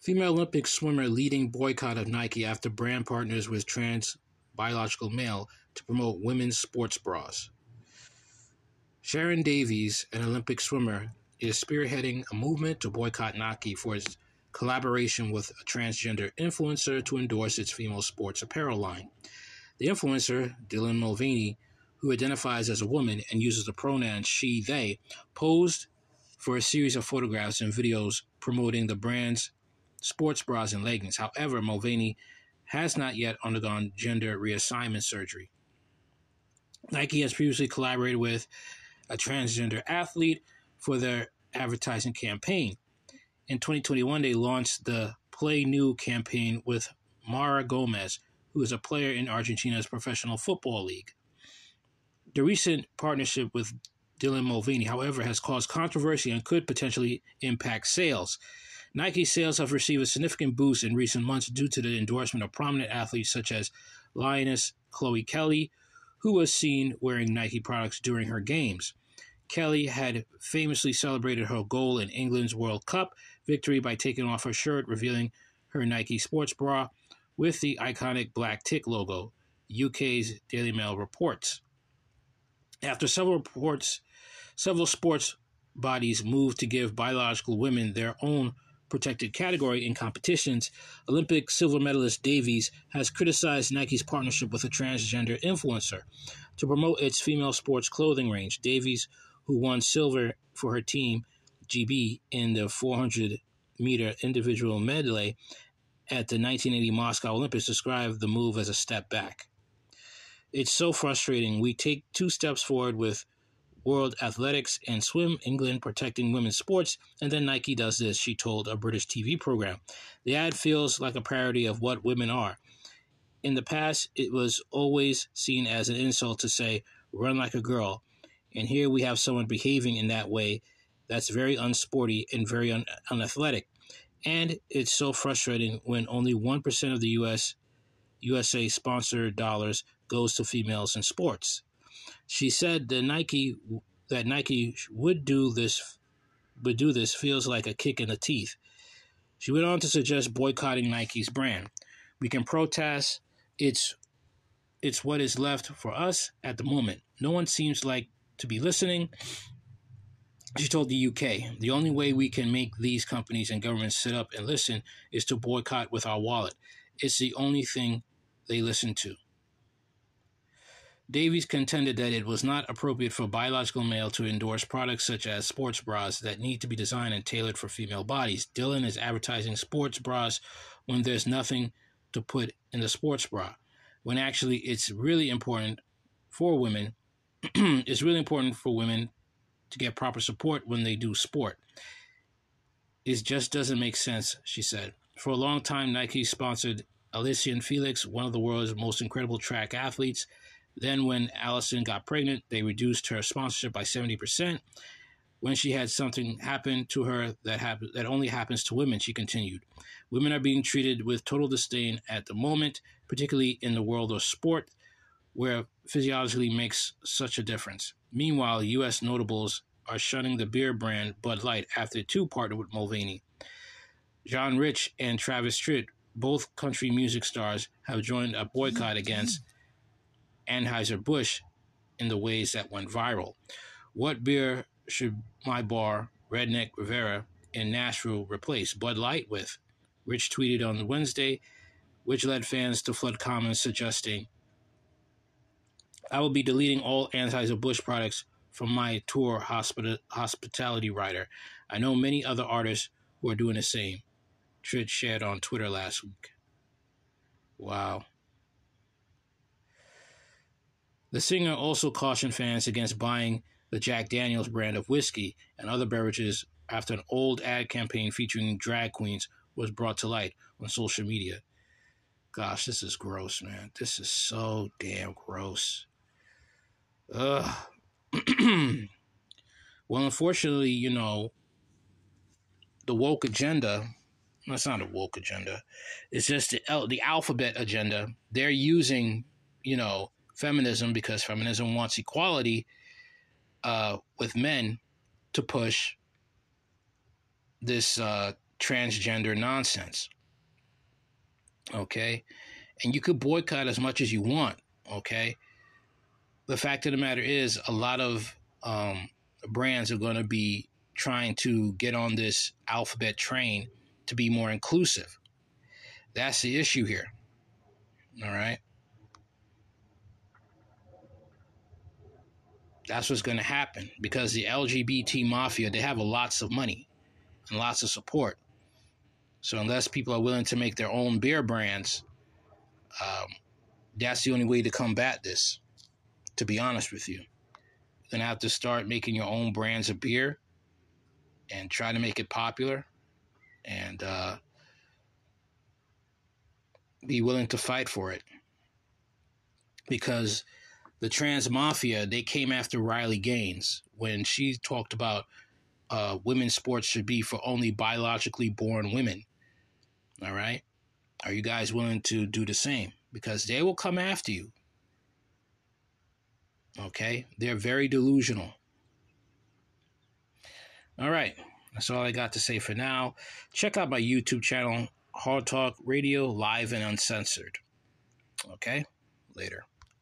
Female Olympic swimmer leading boycott of Nike after brand partners with trans biological male to promote women's sports bras. Sharron Davies, an Olympic swimmer, is spearheading a movement to boycott Nike for its collaboration with a transgender influencer to endorse its female sports apparel line. The influencer, Dylan Mulvaney, who identifies as a woman and uses the pronouns she, they, posed for a series of photographs and videos promoting the brand's sports bras and leggings. However, Mulvaney has not yet undergone gender reassignment surgery. Nike has previously collaborated with a transgender athlete for their advertising campaign. In 2021, they launched the Play New campaign with Mara Gomez, who is a player in Argentina's professional football league. The recent partnership with Dylan Mulvaney, however, has caused controversy and could potentially impact sales. Nike sales have received a significant boost in recent months due to the endorsement of prominent athletes such as lioness Chloe Kelly, who was seen wearing Nike products during her games. Kelly had famously celebrated her goal in England's World Cup victory by taking off her shirt, revealing her Nike sports bra with the iconic black tick logo, UK's Daily Mail reports. After several reports, several sports bodies moved to give biological women their own protected category in competitions, Olympic silver medalist Davies has criticized Nike's partnership with a transgender influencer to promote its female sports clothing range. Davies, who won silver for her team, GB, in the 400 meter individual medley at the 1980 Moscow Olympics, described the move as a step back. It's so frustrating. We take two steps forward with World Athletics and Swim England protecting women's sports, and then Nike does this, she told a British TV program. The ad feels like a parody of what women are. In the past, it was always seen as an insult to say, run like a girl. And here we have someone behaving in that way that's very unsporty and very un- unathletic. And it's so frustrating when only 1% of the US USA sponsored dollars goes to females in sports. She said that Nike that Nike would do this would do this feels like a kick in the teeth. She went on to suggest boycotting Nike's brand. We can protest. It's it's what is left for us at the moment. No one seems like to be listening. She told the UK, the only way we can make these companies and governments sit up and listen is to boycott with our wallet. It's the only thing they listen to. Davies contended that it was not appropriate for biological male to endorse products such as sports bras that need to be designed and tailored for female bodies. Dylan is advertising sports bras when there's nothing to put in the sports bra, when actually it's really important for women. it's really important for women to get proper support when they do sport. It just doesn't make sense, she said. For a long time, Nike sponsored Allyson Felix, one of the world's most incredible track athletes. Then, when Allyson got pregnant, they reduced her sponsorship by 70%. When she had something happen to her that happen, that only happens to women, she continued. Women are being treated with total disdain at the moment, particularly in the world of sport, where physiologically makes such a difference. Meanwhile, U.S. notables are shunning the beer brand Bud Light after two partnered with Mulvaney. John Rich and Travis Tritt, both country music stars, have joined a boycott against Anheuser-Busch in the ways that went viral. What beer should my bar, Redneck Riviera, in Nashville replace Bud Light with? Rich tweeted on Wednesday, which led fans to flood comments suggesting, I will be deleting all Anheuser-Busch products from my tour hospital, hospitality rider. I know many other artists who are doing the same. Tritt shared on Twitter last week. Wow. The singer also cautioned fans against buying the Jack Daniels brand of whiskey and other beverages after an old ad campaign featuring drag queens was brought to light on social media. Gosh, this is gross, man. This is so damn gross. Ugh. well, unfortunately, you know, the woke agenda, that's not a woke agenda, it's just the, the alphabet agenda. They're using, you know, feminism because feminism wants equality uh, with men to push this uh, transgender nonsense. Okay? And you could boycott as much as you want. Okay? The fact of the matter is, a lot of um, brands are going to be trying to get on this alphabet train to be more inclusive. That's the issue here. All right. That's what's going to happen because the LGBT mafia, they have lots of money and lots of support. So unless people are willing to make their own beer brands, um, that's the only way to combat this. To be honest with you, you're gonna have to start making your own brands of beer and try to make it popular, and uh, be willing to fight for it because the trans mafia they came after Riley Gaines when she talked about uh, women's sports should be for only biologically born women. All right, are you guys willing to do the same? Because they will come after you. Okay, they're very delusional. All right, that's all I got to say for now. Check out my YouTube channel, Hard Talk Radio, live and uncensored. Okay, later.